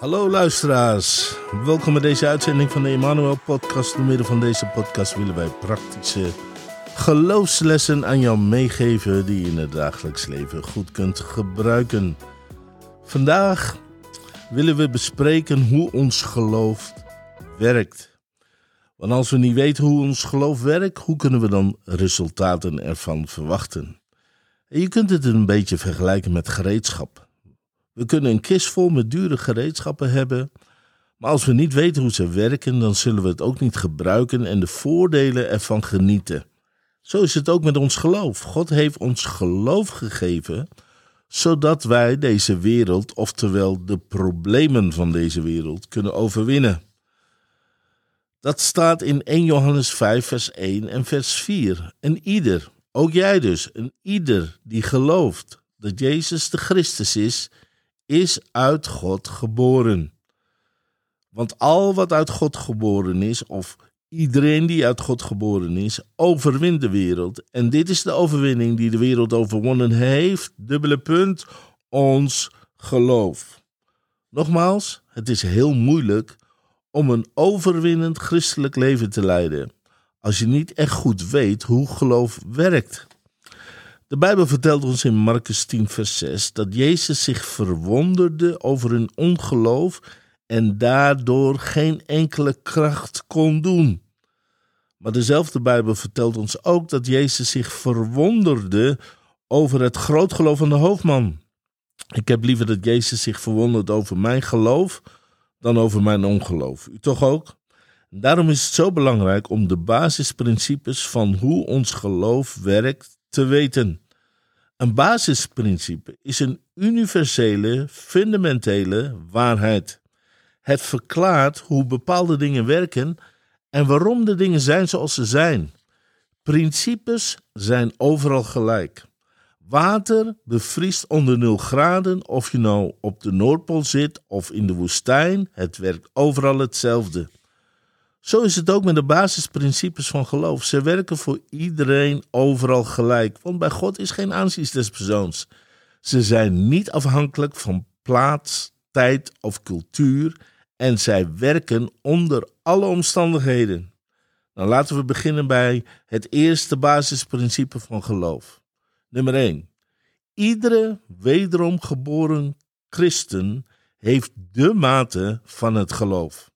Hallo luisteraars, welkom bij deze uitzending van de Emmanuel Podcast. Door middel van deze podcast willen wij praktische geloofslessen aan jou meegeven die je in het dagelijks leven goed kunt gebruiken. Vandaag willen we bespreken hoe ons geloof werkt. Want als we niet weten hoe ons geloof werkt, hoe kunnen we dan resultaten ervan verwachten? En je kunt het een beetje vergelijken met gereedschap. We kunnen een kist vol met dure gereedschappen hebben, maar als we niet weten hoe ze werken, dan zullen we het ook niet gebruiken en de voordelen ervan genieten. Zo is het ook met ons geloof. God heeft ons geloof gegeven, zodat wij deze wereld, oftewel de problemen van deze wereld, kunnen overwinnen. Dat staat in 1 Johannes 5, vers 1 en vers 4. En ieder, ook jij dus, en ieder die gelooft dat Jezus de Christus is, is uit God geboren. Want al wat uit God geboren is, of iedereen die uit God geboren is, overwint de wereld. En dit is de overwinning die de wereld overwonnen heeft. Dubbele punt, ons geloof. Nogmaals, het is heel moeilijk om een overwinnend christelijk leven te leiden als je niet echt goed weet hoe geloof werkt. De Bijbel vertelt ons in Marcus 10, vers 6 dat Jezus zich verwonderde over hun ongeloof en daardoor geen enkele kracht kon doen. Maar dezelfde Bijbel vertelt ons ook dat Jezus zich verwonderde over het groot geloof van de hoofdman. Ik heb liever dat Jezus zich verwondert over mijn geloof dan over mijn ongeloof. U toch ook? Daarom is het zo belangrijk om de basisprincipes van hoe ons geloof werkt te weten. Een basisprincipe is een universele, fundamentele waarheid. Het verklaart hoe bepaalde dingen werken en waarom de dingen zijn zoals ze zijn. Principes zijn overal gelijk. Water bevriest onder 0 graden of je nou op de Noordpool zit of in de woestijn. Het werkt overal hetzelfde. Zo is het ook met de basisprincipes van geloof. Ze werken voor iedereen overal gelijk, want bij God is geen aanzien des persoons. Ze zijn niet afhankelijk van plaats, tijd of cultuur en zij werken onder alle omstandigheden. Nou, laten we beginnen bij het eerste basisprincipe van geloof. Nummer 1. Iedere wederom geboren christen heeft de mate van het geloof.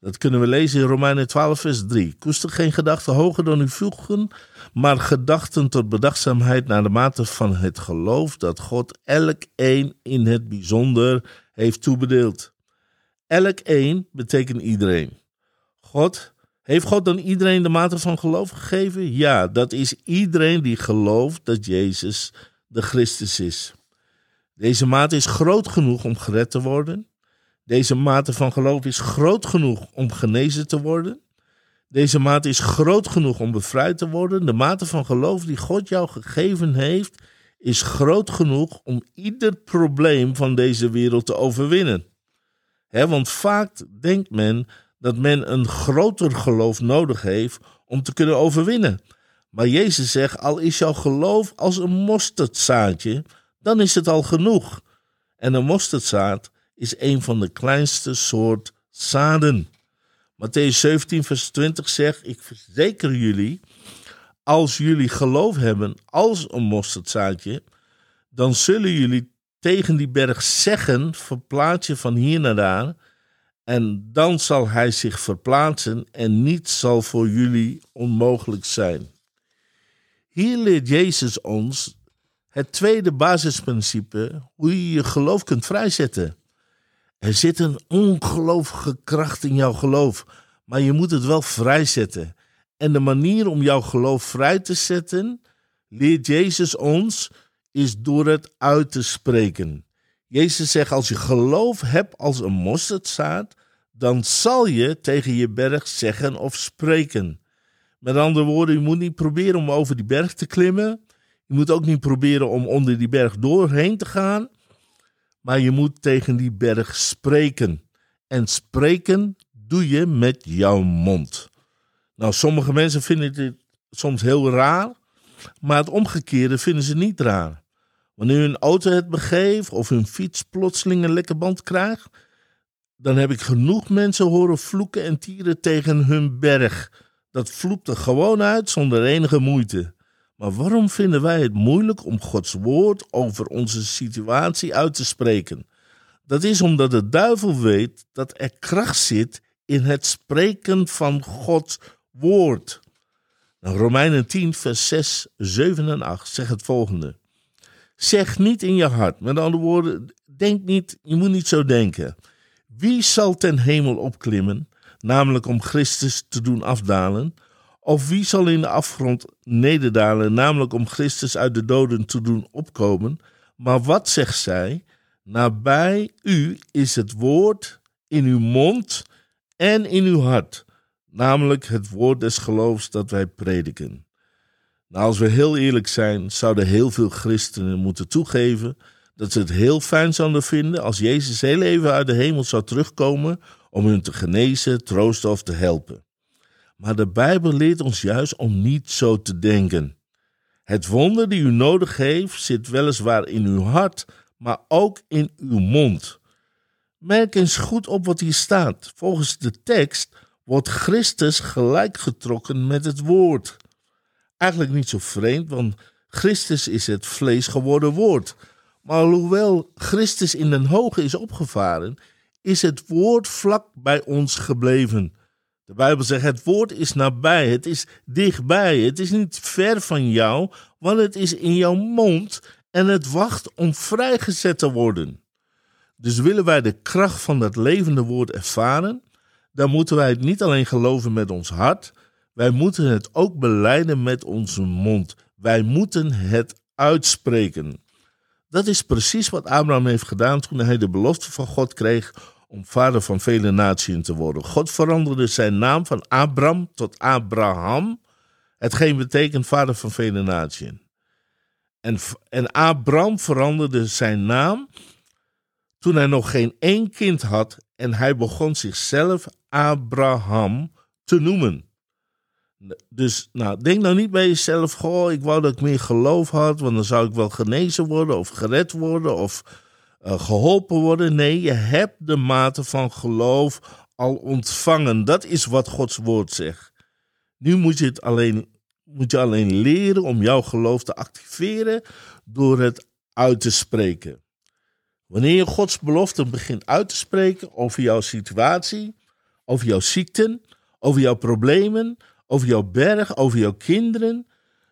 Dat kunnen we lezen in Romeinen 12, vers 3. Koester geen gedachten hoger dan u voegen, maar gedachten tot bedachtzaamheid naar de mate van het geloof dat God elk een in het bijzonder heeft toebedeeld. Elk een betekent iedereen. God, heeft God dan iedereen de mate van geloof gegeven? Ja, dat is iedereen die gelooft dat Jezus de Christus is. Deze mate is groot genoeg om gered te worden. Deze mate van geloof is groot genoeg om genezen te worden. Deze mate is groot genoeg om bevrijd te worden. De mate van geloof die God jou gegeven heeft, is groot genoeg om ieder probleem van deze wereld te overwinnen. want vaak denkt men dat men een groter geloof nodig heeft om te kunnen overwinnen. Maar Jezus zegt: al is jouw geloof als een mosterdzaadje, dan is het al genoeg. En een mosterdzaad is een van de kleinste soort zaden. Matthäus 17, vers 20 zegt: Ik verzeker jullie, als jullie geloof hebben als een mosterdzaadje, dan zullen jullie tegen die berg zeggen: verplaats je van hier naar daar. En dan zal hij zich verplaatsen en niets zal voor jullie onmogelijk zijn. Hier leert Jezus ons het tweede basisprincipe hoe je je geloof kunt vrijzetten. Er zit een ongelooflijke kracht in jouw geloof, maar je moet het wel vrijzetten. En de manier om jouw geloof vrij te zetten, leert Jezus ons, is door het uit te spreken. Jezus zegt: Als je geloof hebt als een mosterdzaad, dan zal je tegen je berg zeggen of spreken. Met andere woorden, je moet niet proberen om over die berg te klimmen. Je moet ook niet proberen om onder die berg doorheen te gaan maar je moet tegen die berg spreken. En spreken doe je met jouw mond. Nou, sommige mensen vinden dit soms heel raar, maar het omgekeerde vinden ze niet raar. Wanneer hun auto het begeeft of hun fiets plotseling een lekke band krijgt, dan heb ik genoeg mensen horen vloeken en tieren tegen hun berg. Dat vloept er gewoon uit zonder enige moeite. Maar waarom vinden wij het moeilijk om Gods woord over onze situatie uit te spreken? Dat is omdat de duivel weet dat er kracht zit in het spreken van Gods woord. Nou, Romeinen 10, vers 6, 7 en 8 zegt het volgende. Zeg niet in je hart, met andere woorden, denk niet, je moet niet zo denken. Wie zal ten hemel opklimmen, namelijk om Christus te doen afdalen? Of wie zal in de afgrond nederdalen, namelijk om Christus uit de doden te doen opkomen? Maar wat zegt zij? Nabij u is het woord in uw mond en in uw hart, namelijk het woord des geloofs dat wij prediken. Nou, als we heel eerlijk zijn, zouden heel veel christenen moeten toegeven dat ze het heel fijn zouden vinden als Jezus heel even uit de hemel zou terugkomen om hun te genezen, troosten of te helpen. Maar de Bijbel leert ons juist om niet zo te denken. Het wonder die u nodig heeft zit weliswaar in uw hart, maar ook in uw mond. Merk eens goed op wat hier staat. Volgens de tekst wordt Christus gelijkgetrokken met het woord. Eigenlijk niet zo vreemd, want Christus is het vlees geworden woord. Maar hoewel Christus in den hoge is opgevaren, is het woord vlak bij ons gebleven. De Bijbel zegt: het woord is nabij, het is dichtbij, het is niet ver van jou, want het is in jouw mond en het wacht om vrijgezet te worden. Dus willen wij de kracht van dat levende woord ervaren, dan moeten wij het niet alleen geloven met ons hart, wij moeten het ook beleiden met onze mond. Wij moeten het uitspreken. Dat is precies wat Abraham heeft gedaan toen hij de belofte van God kreeg om vader van vele naties te worden. God veranderde zijn naam van Abram tot Abraham, hetgeen betekent vader van vele naties. En, en Abram veranderde zijn naam toen hij nog geen één kind had en hij begon zichzelf Abraham te noemen. Dus nou, denk nou niet bij jezelf, goh, ik wou dat ik meer geloof had, want dan zou ik wel genezen worden of gered worden of geholpen worden. Nee, je hebt de mate van geloof al ontvangen. Dat is wat Gods woord zegt. Nu moet je, het alleen, moet je alleen leren om jouw geloof te activeren door het uit te spreken. Wanneer je Gods belofte begint uit te spreken over jouw situatie, over jouw ziekten, over jouw problemen, over jouw berg, over jouw kinderen,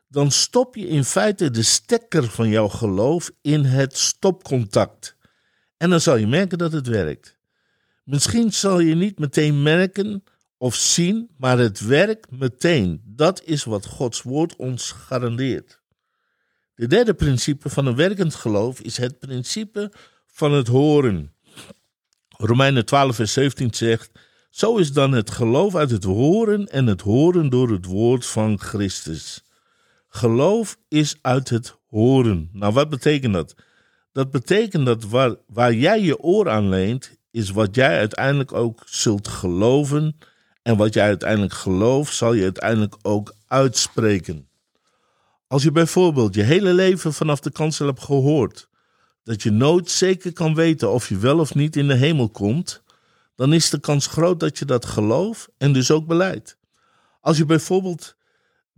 dan stop je in feite de stekker van jouw geloof in het stopcontact. En dan zal je merken dat het werkt. Misschien zal je niet meteen merken of zien, maar het werkt meteen. Dat is wat Gods woord ons garandeert. De derde principe van een werkend geloof is het principe van het horen. Romeinen 12, vers 17 zegt: Zo is dan het geloof uit het horen en het horen door het woord van Christus. Geloof is uit het horen. Nou, wat betekent dat? Dat betekent dat waar, waar jij je oor aan leent, is wat jij uiteindelijk ook zult geloven. En wat jij uiteindelijk gelooft, zal je uiteindelijk ook uitspreken. Als je bijvoorbeeld je hele leven vanaf de kansel hebt gehoord dat je nooit zeker kan weten of je wel of niet in de hemel komt, dan is de kans groot dat je dat gelooft en dus ook beleidt. Als je bijvoorbeeld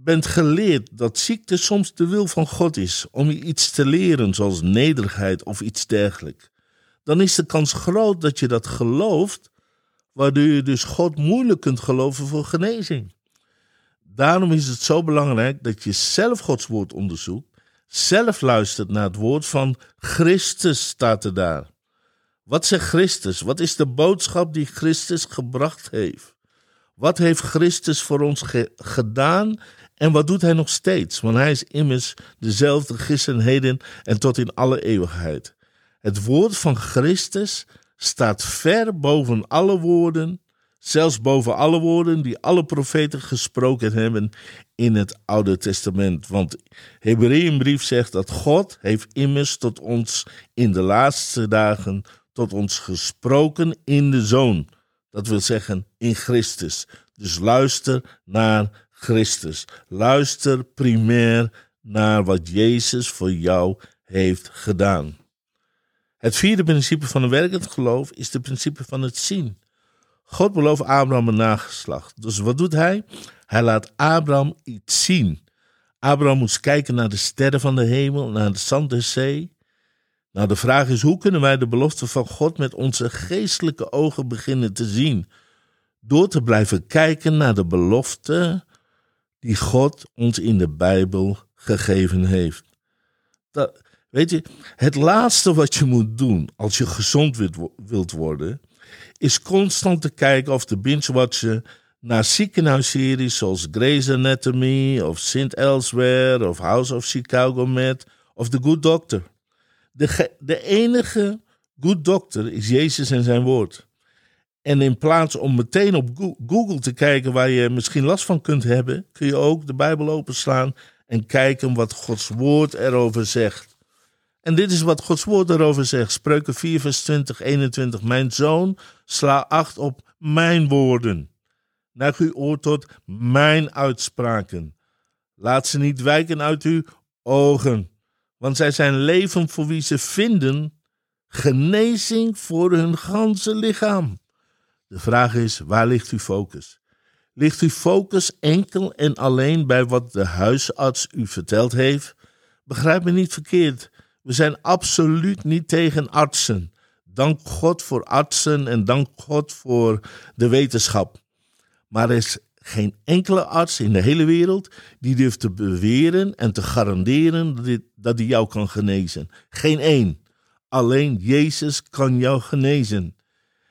bent geleerd dat ziekte soms de wil van God is om je iets te leren, zoals nederigheid of iets dergelijks, dan is de kans groot dat je dat gelooft, waardoor je dus God moeilijk kunt geloven voor genezing. Daarom is het zo belangrijk dat je zelf Gods woord onderzoekt, zelf luistert naar het woord van Christus, staat er daar. Wat zegt Christus? Wat is de boodschap die Christus gebracht heeft? Wat heeft Christus voor ons gedaan en wat doet hij nog steeds? Want hij is immers dezelfde gisteren, heden en tot in alle eeuwigheid. Het woord van Christus staat ver boven alle woorden, zelfs boven alle woorden die alle profeten gesproken hebben in het Oude Testament. Want Hebreeënbrief zegt dat God heeft immers tot ons in de laatste dagen tot ons gesproken in de Zoon. Dat wil zeggen in Christus. Dus luister naar Christus. Luister primair naar wat Jezus voor jou heeft gedaan. Het vierde principe van een werkend geloof is het principe van het zien. God belooft Abraham een nageslacht. Dus wat doet hij? Hij laat Abraham iets zien. Abraham moest kijken naar de sterren van de hemel, naar de zand der zee. Nou, de vraag is: hoe kunnen wij de belofte van God met onze geestelijke ogen beginnen te zien? Door te blijven kijken naar de belofte die God ons in de Bijbel gegeven heeft. Dat, weet je, het laatste wat je moet doen als je gezond wilt worden, is constant te kijken of te binge-watchen naar ziekenhuisseries zoals Grey's Anatomy of St. Elsewhere of House of Chicago Med of The Good Doctor. De, de enige Good Doctor is Jezus en zijn woord. En in plaats om meteen op Google te kijken waar je misschien last van kunt hebben, kun je ook de Bijbel openslaan en kijken wat Gods woord erover zegt. En dit is wat Gods woord erover zegt. Spreuken 4, vers 20, 21. Mijn zoon, sla acht op mijn woorden. Neig uw oor tot mijn uitspraken. Laat ze niet wijken uit uw ogen, want zij zijn leven voor wie ze vinden, genezing voor hun ganse lichaam. De vraag is, waar ligt uw focus? Ligt uw focus enkel en alleen bij wat de huisarts u verteld heeft? Begrijp me niet verkeerd. We zijn absoluut niet tegen artsen. Dank God voor artsen en dank God voor de wetenschap. Maar er is geen enkele arts in de hele wereld die durft te beweren en te garanderen dat hij jou kan genezen. Geen één. Alleen Jezus kan jou genezen.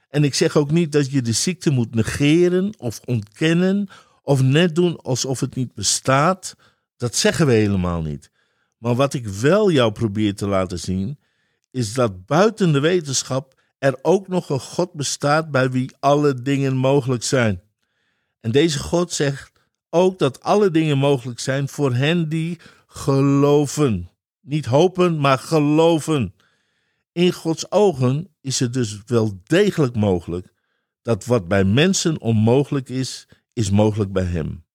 En ik zeg ook niet dat je de ziekte moet negeren of ontkennen of net doen alsof het niet bestaat. Dat zeggen we helemaal niet. Maar wat ik wel jou probeer te laten zien, is dat buiten de wetenschap er ook nog een God bestaat bij wie alle dingen mogelijk zijn. En deze God zegt ook dat alle dingen mogelijk zijn voor hen die geloven. Niet hopen, maar geloven. In Gods ogen is het dus wel degelijk mogelijk dat wat bij mensen onmogelijk is, is mogelijk bij Hem.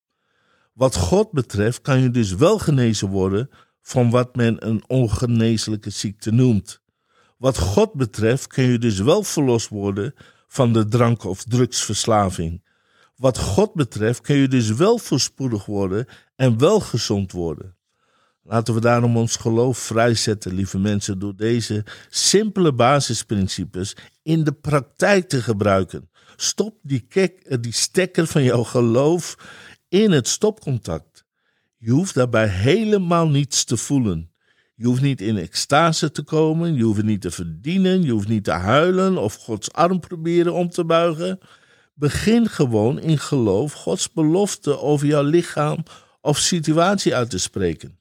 Wat God betreft kan je dus wel genezen worden van wat men een ongeneeslijke ziekte noemt. Wat God betreft kun je dus wel verlost worden van de drank- of drugsverslaving. Wat God betreft kun je dus wel voorspoedig worden en wel gezond worden. Laten we daarom ons geloof vrijzetten, lieve mensen, door deze simpele basisprincipes in de praktijk te gebruiken. Stop die, kek, die stekker van jouw geloof in het stopcontact. Je hoeft daarbij helemaal niets te voelen. Je hoeft niet in extase te komen, je hoeft niet te verdienen, je hoeft niet te huilen of Gods arm proberen om te buigen. Begin gewoon in geloof Gods belofte over jouw lichaam of situatie uit te spreken.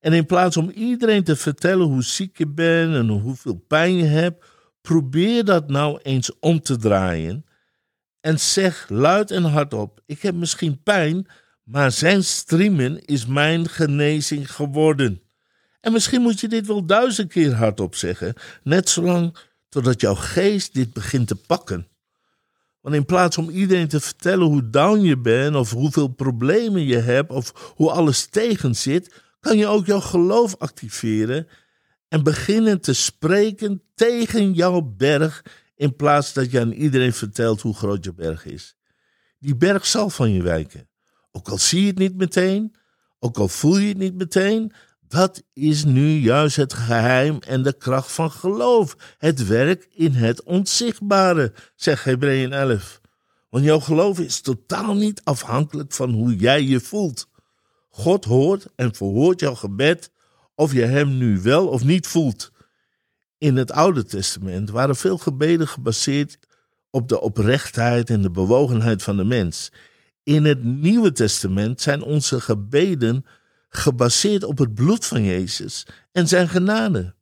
En in plaats om iedereen te vertellen hoe ziek je bent en hoeveel pijn je hebt, probeer dat nou eens om te draaien en zeg luid en hardop: Ik heb misschien pijn, maar zijn streamen is mijn genezing geworden. En misschien moet je dit wel duizend keer hardop zeggen, net zolang totdat jouw geest dit begint te pakken. Want in plaats om iedereen te vertellen hoe down je bent, of hoeveel problemen je hebt, of hoe alles tegen zit, kan je ook jouw geloof activeren en beginnen te spreken tegen jouw berg, in plaats dat je aan iedereen vertelt hoe groot je berg is. Die berg zal van je wijken. Ook al zie je het niet meteen, ook al voel je het niet meteen, dat is nu juist het geheim en de kracht van geloof. Het werk in het onzichtbare, zegt Hebreeën 11. Want jouw geloof is totaal niet afhankelijk van hoe jij je voelt. God hoort en verhoort jouw gebed of je hem nu wel of niet voelt. In het Oude Testament waren veel gebeden gebaseerd op de oprechtheid en de bewogenheid van de mens. In het Nieuwe Testament zijn onze gebeden gebaseerd op het bloed van Jezus en zijn genade.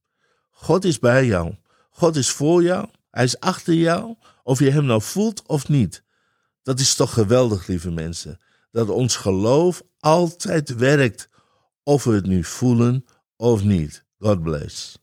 God is bij jou. God is voor jou. Hij is achter jou. Of je hem nou voelt of niet. Dat is toch geweldig, lieve mensen. Dat ons geloof altijd werkt. Of we het nu voelen of niet. God bless.